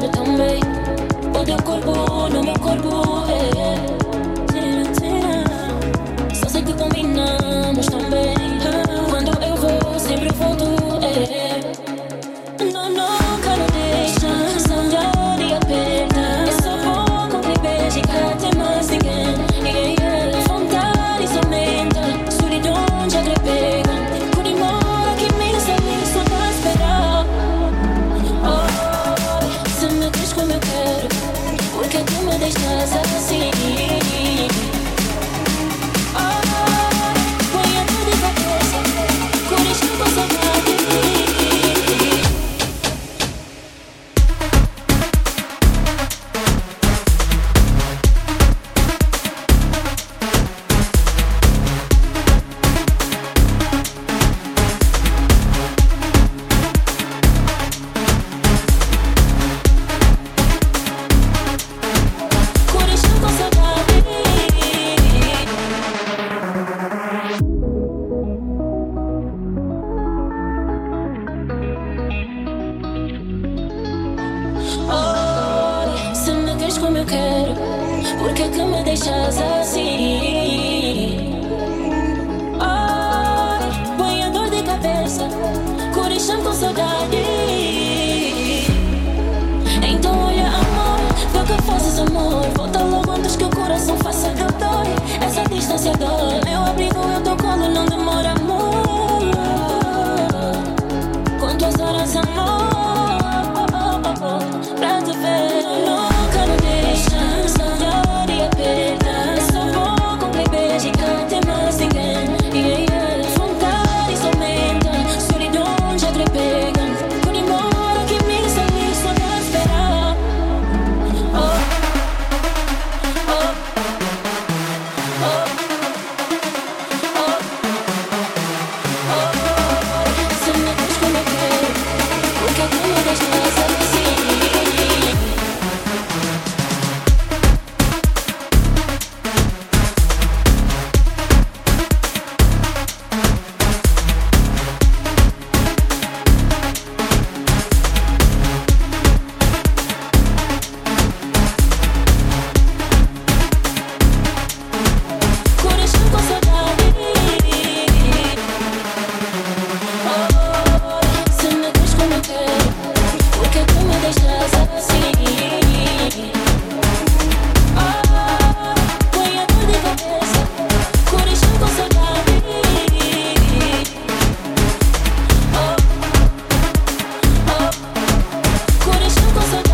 nada também. O teu corpo no meu corpo, é. Eh, eh. Tira, tira. Só sei que combinamos também. Quando eu vou, sempre volto, eh, é. Não, não. Just. let's faz assim. Ai, põe a dor de cabeça, coração com saudade. Então olha amor, vê que fazes amor. Volta logo antes que o coração faça dor. Essa distância dói. the day. Don't